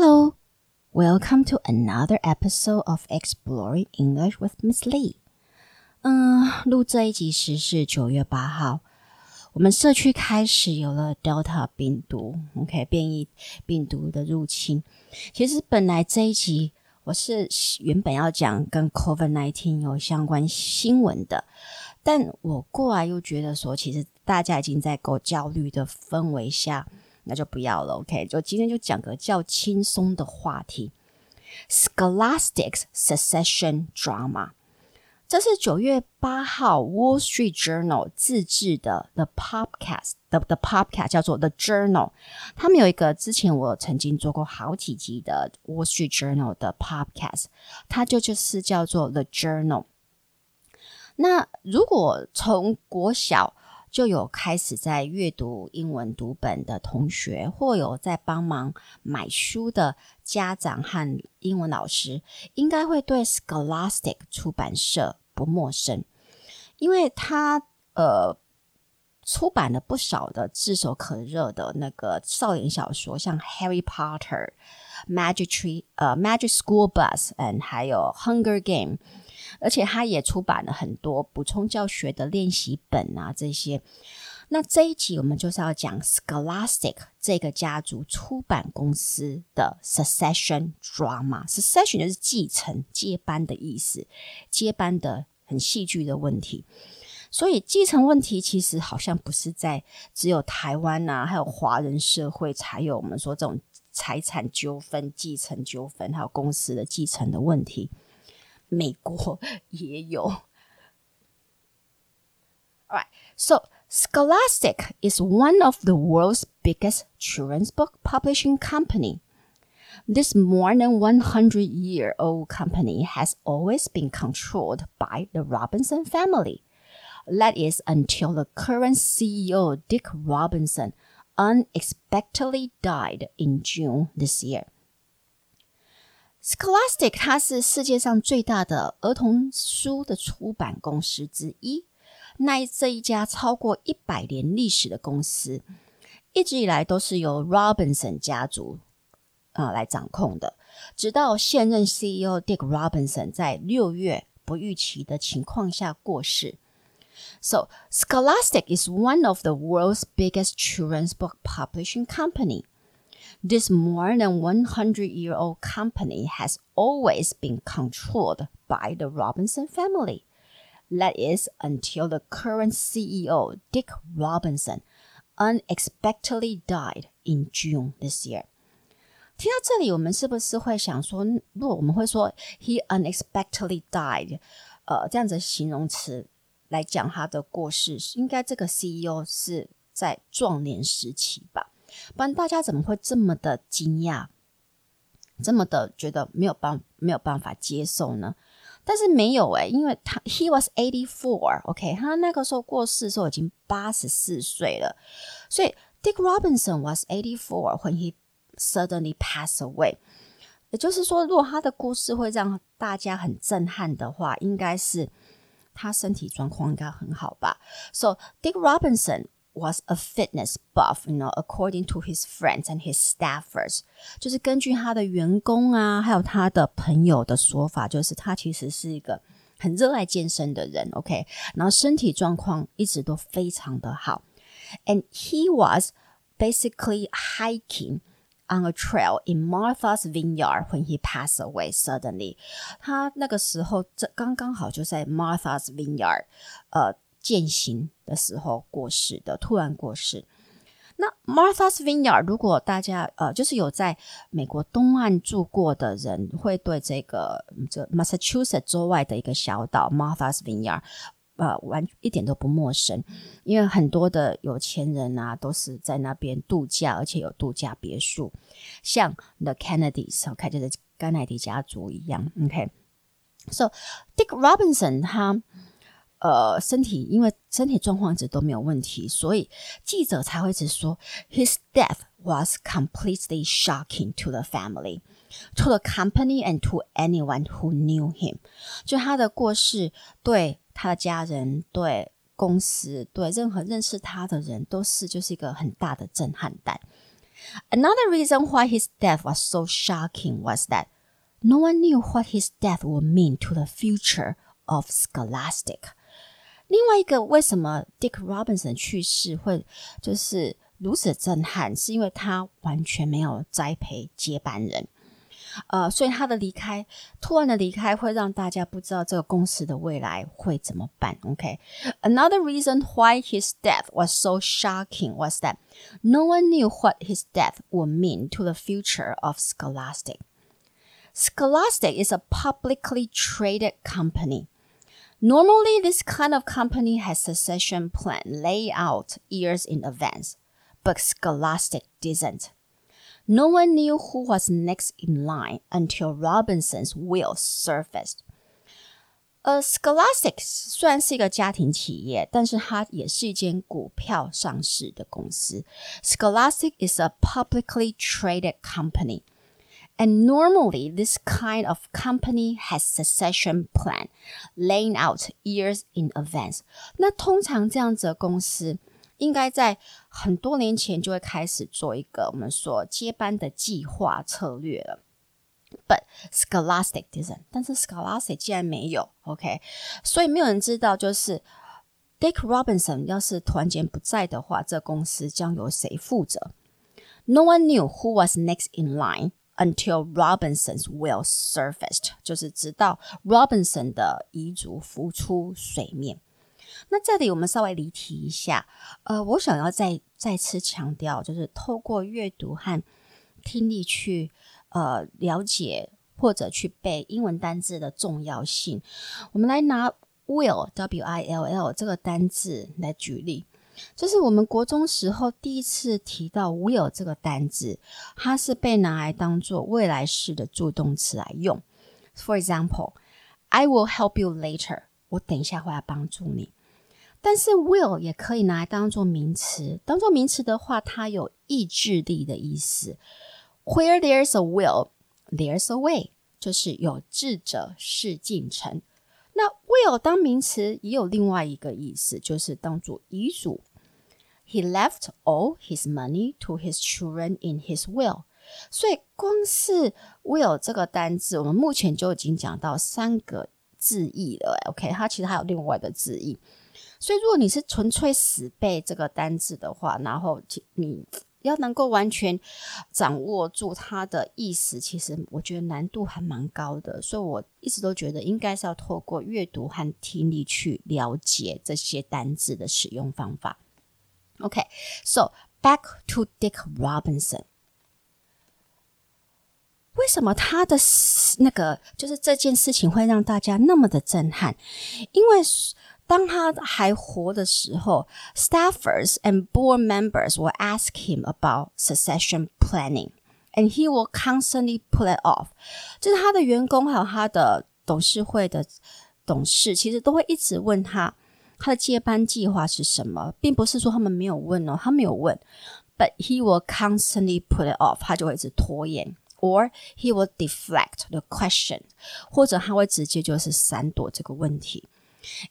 Hello, welcome to another episode of Exploring English with Miss Lee. 嗯，录这一集时是九月八号，我们社区开始有了 Delta 病毒，OK 变异病毒的入侵。其实本来这一集我是原本要讲跟 COVID-19 有相关新闻的，但我过来又觉得说，其实大家已经在够焦虑的氛围下。那就不要了，OK？就今天就讲个较轻松的话题，Scholastic's Secession Drama。这是九月八号 Wall Street Journal 自制的 The Podcast 的 The Podcast 叫做 The Journal。他们有一个之前我曾经做过好几集的 Wall Street Journal 的 Podcast，它就就是叫做 The Journal。那如果从国小就有开始在阅读英文读本的同学，或有在帮忙买书的家长和英文老师，应该会对 Scholastic 出版社不陌生，因为他呃出版了不少的炙手可热的那个少年小说，像 Harry Potter、Magic Tree、呃 Magic School Bus，嗯，还有 Hunger Game。而且他也出版了很多补充教学的练习本啊，这些。那这一集我们就是要讲 Scholastic 这个家族出版公司的 Succession Drama。Succession 就是继承、接班的意思，接班的很戏剧的问题。所以继承问题其实好像不是在只有台湾啊，还有华人社会才有我们说这种财产纠纷、继承纠纷，还有公司的继承的问题。美国也有。Alright, so Scholastic is one of the world's biggest children's book publishing company. This more than 100-year-old company has always been controlled by the Robinson family. That is until the current CEO, Dick Robinson, unexpectedly died in June this year. Scholastic 它是世界上最大的儿童书的出版公司之一。那这一家超过一百年历史的公司，一直以来都是由 Robinson 家族啊、呃、来掌控的。直到现任 CEO Dick Robinson 在六月不预期的情况下过世。So Scholastic is one of the world's biggest children's book publishing company. This more than 100-year-old company has always been controlled by the Robinson family. That is until the current CEO, Dick Robinson, unexpectedly died in June this year. 听到这里，我们是不是会想说，如果我们会说 he unexpectedly died，呃，这样子形容词来讲他的过世，应该这个 CEO 是在壮年时期吧？ 不然大家怎么会这么的惊讶，这么的觉得没有办没有办法接受呢？但是没有诶、因为他 he was eighty four，OK，、他那个时候过世的时候已经八十四岁了，所以 Dick Robinson was eighty four when he suddenly passed away。也就是说，如果他的故事会让大家很震撼的话，应该是他身体状况应该很好吧？So Dick Robinson。was a fitness buff, you know, according to his friends and his staffers，就是根据他的员工啊，还有他的朋友的说法，就是他其实是一个很热爱健身的人，OK，然后身体状况一直都非常的好。And he was basically hiking on a trail in Martha's Vineyard when he passed away suddenly。他那个时候这刚刚好就在 Martha's Vineyard，呃。 践行的时候过世的，突然过世。那 Martha's Vineyard，如果大家呃，就是有在美国东岸住过的人，会对这个这 Massachusetts 州外的一个小岛 Martha's Vineyard，呃，完一点都不陌生，因为很多的有钱人啊，都是在那边度假，而且有度假别墅，像 The Kennedys，OK，就是甘乃迪家族一样，OK，So Dick Robinson 他。呃，身体因为身体状况一直都没有问题，所以记者才会一直说，His death was completely shocking to the family, to the company, and to anyone who knew him。就他的过世，对他的家人、对公司、对任何认识他的人，都是就是一个很大的震撼弹。 Another reason why his death was so shocking was that no one knew what his death would mean to the future of Scholastic。 另外一个为什么 Dick Robinson 去世会就是如此震撼，是因为他完全没有栽培接班人。呃，所以他的离开，突然的离开，会让大家不知道这个公司的未来会怎么办。OK，another、okay? reason why his death was so shocking was that no one knew what his death would mean to the future of Scholastic. Scholastic is a publicly traded company. Normally, this kind of company has succession plan laid out years in advance, but Scholastic didn't. No one knew who was next in line until Robinson's will surfaced. 呃，Scholastic 虽然是一个家庭企业，但是它也是一间股票上市的公司。Scholastic is a publicly traded company. And normally, this kind of company has succession plan laying out years in advance. 那通常这样子的公司。应该在很多年前就会开始做一个我们说接班的计划策略了，But Scholastic didn't，但是 Scholastic 竟然没有，OK，所以没有人知道，就是 Dick Robinson 要是突然间不在的话，这公司将由谁负责？No one knew who was next in line until Robinson's will surfaced，就是直到 Robinson 的遗嘱浮出水面。那这里我们稍微离题一下，呃，我想要再再次强调，就是透过阅读和听力去呃了解或者去背英文单字的重要性。我们来拿 will w i l l 这个单字来举例，就是我们国中时候第一次提到 will 这个单字，它是被拿来当做未来式的助动词来用。For example, I will help you later。我等一下会来帮助你。但是 will 也可以拿来当做名词，当做名词的话，它有意志力的意思。Where there's a will, there's a way，就是有志者事竟成。那 will 当名词也有另外一个意思，就是当做遗嘱。He left all his money to his children in his will。所以光是 will 这个单字，我们目前就已经讲到三个字义了。OK，它其实还有另外的字义。所以，如果你是纯粹死背这个单字的话，然后你要能够完全掌握住它的意思，其实我觉得难度还蛮高的。所以我一直都觉得应该是要透过阅读和听力去了解这些单字的使用方法。OK，so back to Dick Robinson，为什么他的那个就是这件事情会让大家那么的震撼？因为当他还活的时候，staffers and board members will ask him about succession planning, and he will constantly put it off。就是他的员工还有他的董事会的董事，其实都会一直问他 他的接班计划是什么，并不是说他们没有问哦，他没有问，but he will constantly put it off，他就会一直拖延，or he will deflect the question，或者他会直接就是闪躲这个问题。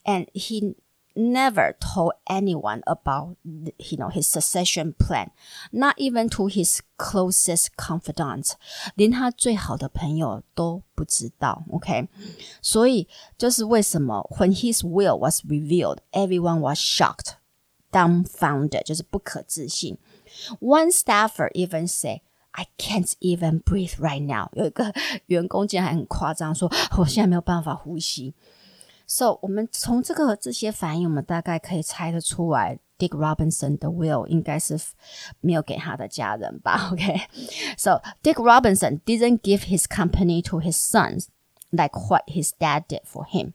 And he never told anyone about, you know, his succession plan, not even to his closest confidant，连他最好的朋友都不知道。OK，所以就是为什么 when his will was revealed, everyone was shocked, dumbfounded，就是不可置信。One staffer even said, "I can't even breathe right now." 有一个员工竟然还很夸张说：“我现在没有办法呼吸。” So，我们从这个这些反应，我们大概可以猜得出来，Dick Robinson 的 will 应该是没有给他的家人吧？OK，So Dick Robinson didn't give his company to his sons like what his dad did for him.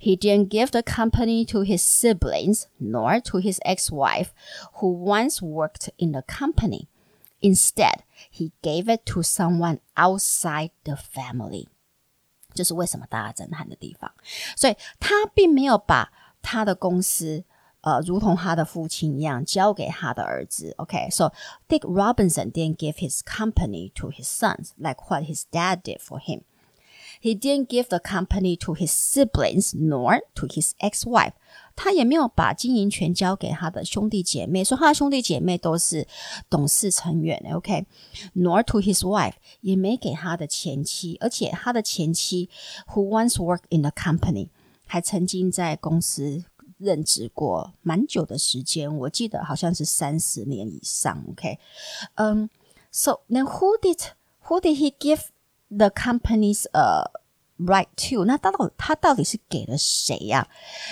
He didn't give the company to his siblings nor to his ex-wife who once worked in the company. Instead, he gave it to someone outside the family. 就是为什么大家震撼的地方，所以他并没有把他的公司，呃，如同他的父亲一样交给他的儿子。OK，so、Dick Robinson didn't give his company to his sons like what his dad did for him. He didn't give the company to his siblings nor to his ex-wife. 他也没有把经营权交给他的兄弟姐妹，说他的兄弟姐妹都是董事成员。OK，nor to his wife，也没给他的前妻，而且他的前妻 who once worked in the company，还曾经在公司任职过蛮久的时间，我记得好像是三十年以上。OK，嗯、um,，so then who did who did he give the company's uh right to？那到底他到底是给了谁呀、啊、？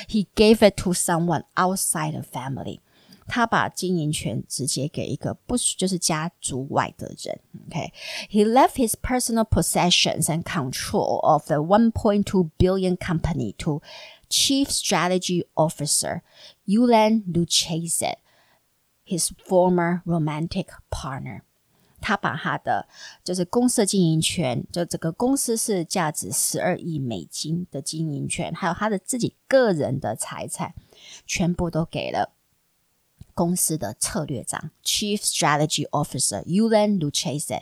He gave it to someone outside the family。他把经营权直接给一个不就是家族外的人。OK，he、okay? left his personal possessions and control of the 1.2 billion company to Chief Strategy Officer Ulan Lucchese, his former romantic partner. 他把他的就是公司的经营权，就这个公司是价值十二亿美金的经营权，还有他的自己个人的财产，全部都给了公司的策略长 Chief Strategy Officer Ulan Lucchese，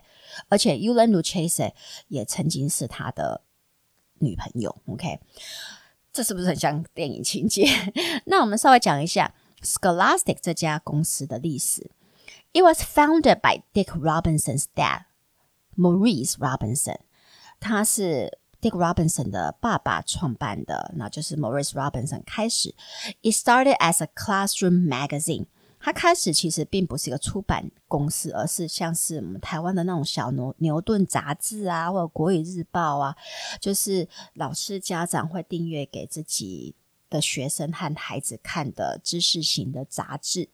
而且 Ulan Lucchese 也曾经是他的女朋友。OK，这是不是很像电影情节？那我们稍微讲一下 Scholastic 这家公司的历史。It was founded by Dick Robinson's dad, Maurice Robinson. 他是 Dick Robinson 的爸爸创办的，那就是 Maurice Robinson 开始。It started as a classroom magazine. 它开始其实并不是一个出版公司，而是像是我们台湾的那种小牛牛顿杂志啊，或者国语日报啊，就是老师家长会订阅给自己的学生和孩子看的知识型的杂志。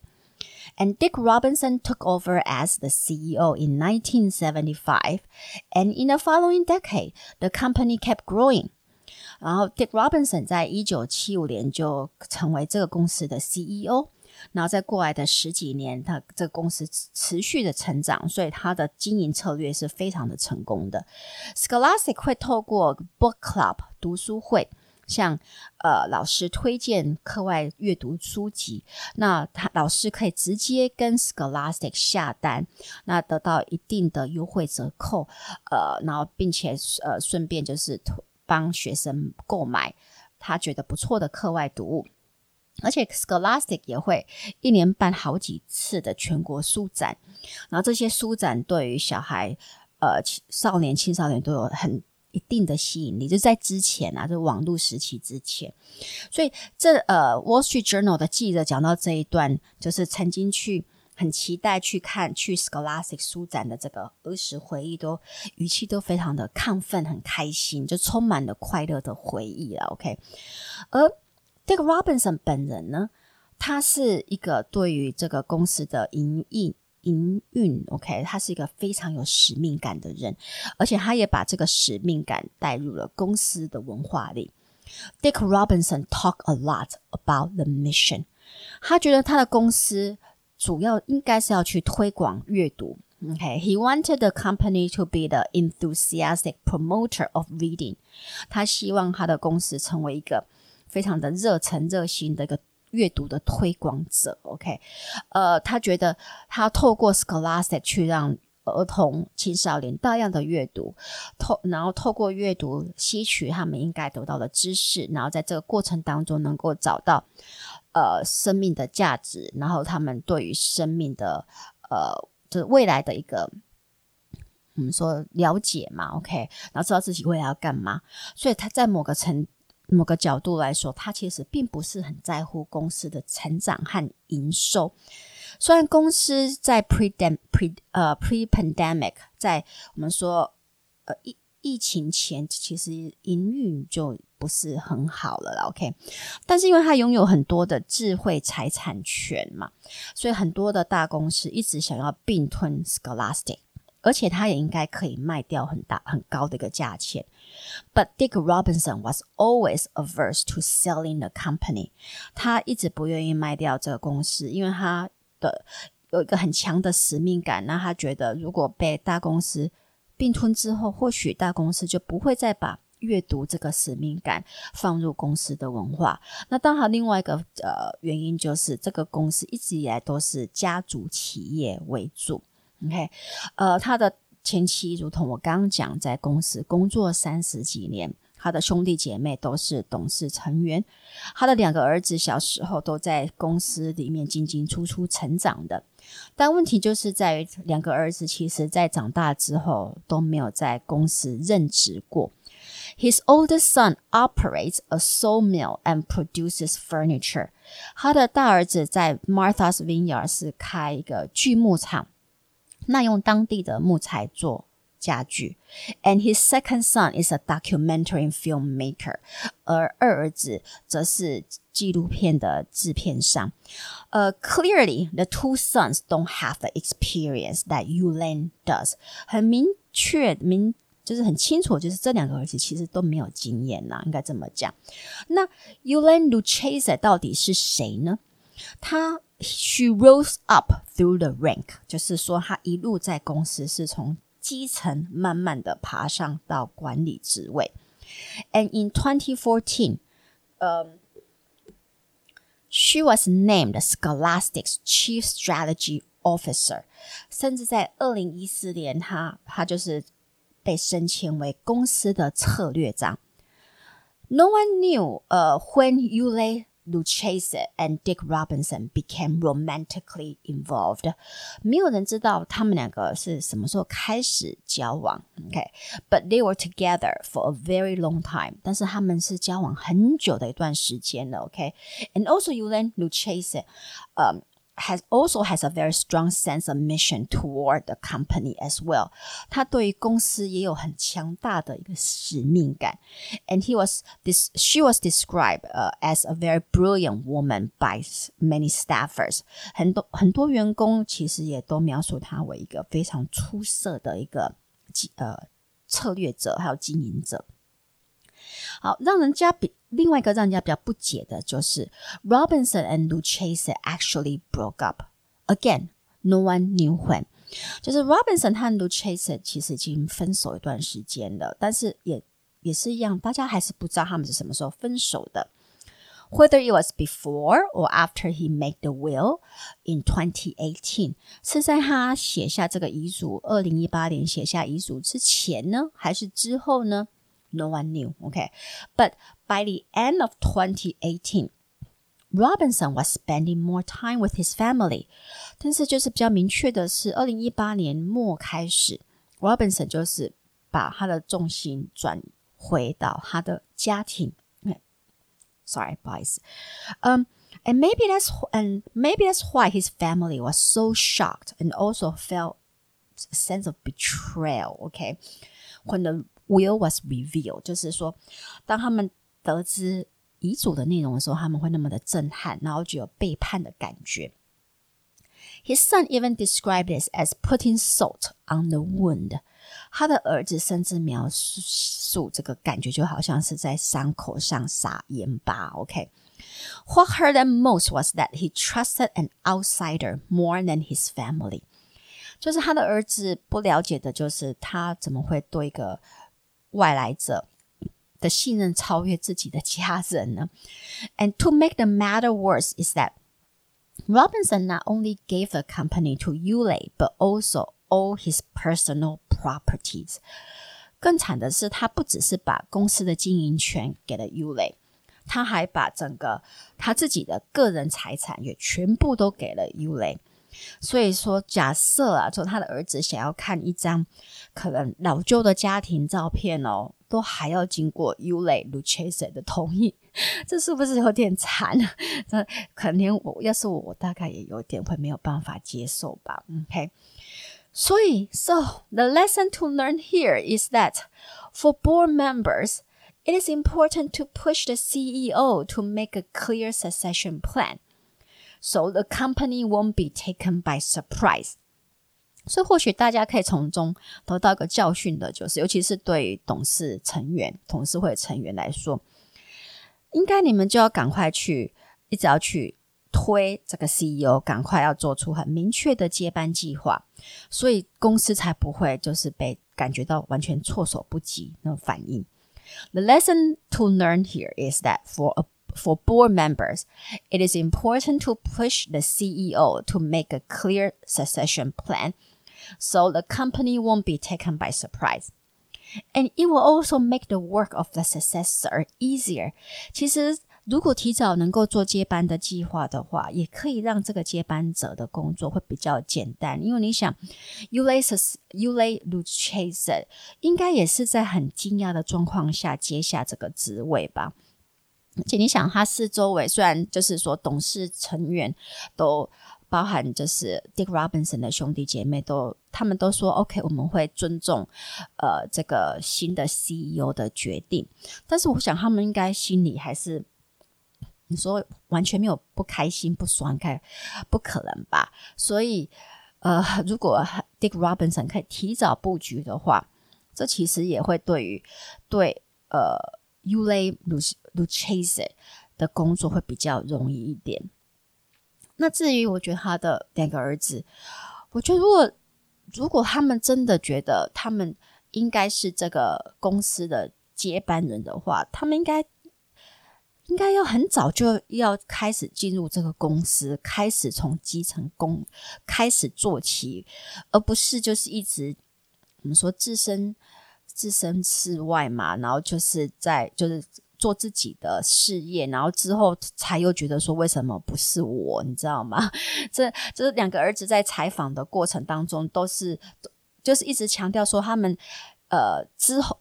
And Dick Robinson took over as the CEO in 1975, and in the following decade, the company kept growing. 然后 Dick Robinson 在一九七五年就成为这个公司的 CEO。然后在过来的十几年，他这个公司持续的成长，所以他的经营策略是非常的成功的。Scholastic 会透过 Book Club 读书会。 向呃老师推荐课外阅读书籍，那他老师可以直接跟 Scholastic 下单，那得到一定的优惠折扣，呃，然后并且呃顺便就是帮学生购买他觉得不错的课外读物，而且 Scholastic 也会一年办好几次的全国书展，然后这些书展对于小孩呃少年青少年都有很。一定的吸引力，就在之前啊，就网络时期之前，所以这呃《Wall Street Journal》的记者讲到这一段，就是曾经去很期待去看去 Scholastic 书展的这个儿时回忆都，都语气都非常的亢奋，很开心，就充满了快乐的回忆了。OK，而 Dick Robinson 本人呢，他是一个对于这个公司的营运。营运，OK，他是一个非常有使命感的人，而且他也把这个使命感带入了公司的文化里。Dick Robinson talk a lot about the mission，他觉得他的公司主要应该是要去推广阅读。OK，he wanted the company to be the enthusiastic promoter of reading，他希望他的公司成为一个非常的热忱热心的一个。阅读的推广者，OK，呃，他觉得他透过 Scholastic 去让儿童、青少年大量的阅读，透然后透过阅读吸取他们应该得到的知识，然后在这个过程当中能够找到呃生命的价值，然后他们对于生命的呃就是未来的一个我们说了解嘛，OK，然后知道自己未来要干嘛，所以他在某个程。某个角度来说，他其实并不是很在乎公司的成长和营收。虽然公司在 pre-pandemic pre 呃 pre-pandemic 在我们说呃疫疫情前，其实营运就不是很好了，OK。但是因为他拥有很多的智慧财产权嘛，所以很多的大公司一直想要并吞 Scholastic。而且他也应该可以卖掉很大很高的一个价钱，But Dick Robinson was always averse to selling the company。他一直不愿意卖掉这个公司，因为他的有一个很强的使命感。那他觉得，如果被大公司并吞之后，或许大公司就不会再把阅读这个使命感放入公司的文化。那当然，另外一个呃原因就是，这个公司一直以来都是家族企业为主。OK，呃，他的前妻如同我刚刚讲，在公司工作三十几年。他的兄弟姐妹都是董事成员，他的两个儿子小时候都在公司里面进进出出成长的。但问题就是在于，两个儿子其实在长大之后都没有在公司任职过。His oldest son operates a sawmill and produces furniture。他的大儿子在 Martha's Vineyard 是开一个锯木厂，那用当地的木材做。家具，and his second son is a documentary filmmaker，而二儿子则是纪录片的制片商。呃、uh,，clearly the two sons don't have the experience that Yulin does。很明确明就是很清楚，就是这两个儿子其实都没有经验呐，应该这么讲。那 Yulin Lucchese 到底是谁呢？他 she rose up through the rank，就是说他一路在公司是从。基层慢慢的爬上到管理职位，and in 2014, um, she was named Scholastic's Chief Strategy Officer。甚至在二零一四年，她她就是被升迁为公司的策略长。No one knew, uh, when Yulin Lucchese and Dick Robinson became romantically involved。没有人知道他们两个是什么时候开始交往。OK，but、okay? they were together for a very long time。但是他们是交往很久的一段时间了。OK，and、okay? also Yulin Lucchese，嗯、um,。 has also has a very strong sense of mission toward the company as well。他对于公司也有很强大的一个使命感。And he was this she was described、uh, as a very brilliant woman by many staffers。很多很多员工其实也都描述她为一个非常出色的一个呃策略者，还有经营者。 好，让人家比另外一个让人家比较不解的就是 Robinson and Lucchese actually broke up again. No one knew when. 就是 Robinson 和 Lucchese 其实已经分手一段时间了，但是也也是一样，大家还是不知道他们是什么时候分手的。Whether it was before or after he made the will in 2018，是在他写下这个遗嘱，二零一八年写下遗嘱之前呢，还是之后呢 ？No one knew, okay? But by the end of 2018, Robinson was spending more time with his family. 但是就是比较明确的是，二零一八年末开始，Robinson 就是把他的重心转回到他的家庭。Sorry, 不好意思。Um, and maybe that's and maybe that's why his family was so shocked and also felt a sense of betrayal. Okay, when the will was revealed，就是说，当他们得知遗嘱的内容的时候，他们会那么的震撼，然后就有背叛的感觉。His son even described this as putting salt on the wound。他的儿子甚至描述这个感觉就好像是在伤口上撒盐巴。OK，What hurt them most was that he trusted an outsider more than his family。就是他的儿子不了解的，就是他怎么会对一个 外来者的信任超越自己的家人呢？And to make the matter worse is that Robinson not only gave the company to Yulin, but also all his personal properties。更惨的是，他不只是把公司的经营权给了 Yulin，他还把整个他自己的个人财产也全部都给了 Yulin。 所以说，假设啊，说他的儿子想要看一张可能老旧的家庭照片哦，都还要经过 Yulin Lucchese 的同意，这是不是有点惨？这可能我要是我，我大概也有点会没有办法接受吧。OK，所以，So the lesson to learn here is that for board members, it is important to push the CEO to make a clear succession plan. So the company won't be taken by surprise. 所以或许大家可以从中得到一个教训的，就是尤其是对董事成员、董事会成员来说，应该你们就要赶快去，一直要去推这个 CEO，赶快要做出很明确的接班计划，所以公司才不会就是被感觉到完全措手不及那种反应。The lesson to learn here is that for a For board members, it is important to push the CEO to make a clear succession plan. so the company won't be taken by surprise. And it will also make the work of the successor easier. 其实，如果提早能够做接班的计划的话，也可以让这个接班者的工作会比较简单。因为你想，Ulysses Ule Lucchese 应该也是在很惊讶的状况下接下这个职位吧。 而且你想，他四周围虽然就是说董事成员都包含，就是 Dick Robinson 的兄弟姐妹都，他们都说 OK，我们会尊重呃这个新的 CEO 的决定。但是我想他们应该心里还是，你说完全没有不开心、不爽快，不可能吧？所以呃，如果 Dick Robinson 可以提早布局的话，这其实也会对于对呃。Ule Lucchese 的工作会比较容易一点。那至于我觉得他的两个儿子，我觉得如果如果他们真的觉得他们应该是这个公司的接班人的话，他们应该应该要很早就要开始进入这个公司，开始从基层工开始做起，而不是就是一直我们说置身。置身事外嘛，然后就是在就是做自己的事业，然后之后才又觉得说为什么不是我，你知道吗？这这两个儿子在采访的过程当中都是就是一直强调说他们呃之后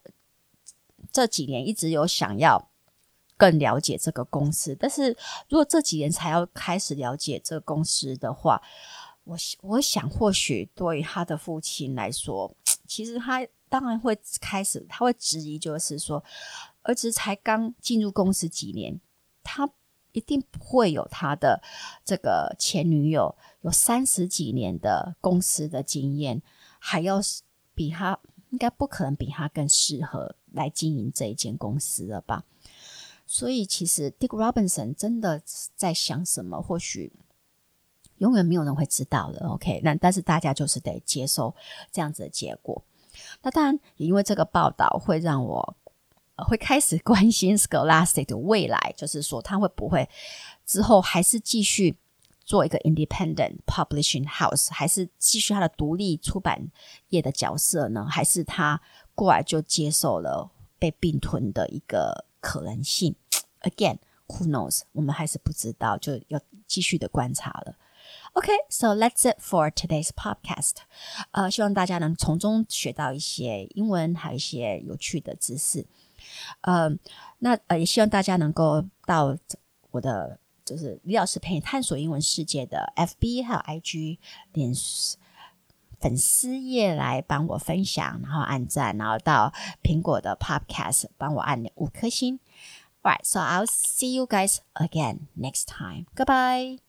这几年一直有想要更了解这个公司，但是如果这几年才要开始了解这个公司的话，我我想或许对他的父亲来说，其实他。当然会开始，他会质疑，就是说，儿子才刚进入公司几年，他一定不会有他的这个前女友有三十几年的公司的经验，还要比他应该不可能比他更适合来经营这一间公司了吧？所以，其实 Dick Robinson 真的在想什么，或许永远没有人会知道的。OK，那但是大家就是得接受这样子的结果。那当然，也因为这个报道会让我会开始关心 Scholastic 的未来，就是说他会不会之后还是继续做一个 Independent Publishing House，还是继续他的独立出版业的角色呢？还是他过来就接受了被并吞的一个可能性？Again，who knows？我们还是不知道，就要继续的观察了。Okay, so that's it for today's podcast. 呃，希望大家能从中学到一些英文，还有一些有趣的知识。呃，那呃，也希望大家能够到我的就是李老师陪你探索英文世界的 FB 还有 IG 脸粉丝页来帮我分享，然后按赞，然后到苹果的 podcast 帮我按五颗星。Alright, so I'll see you guys again next time. Goodbye.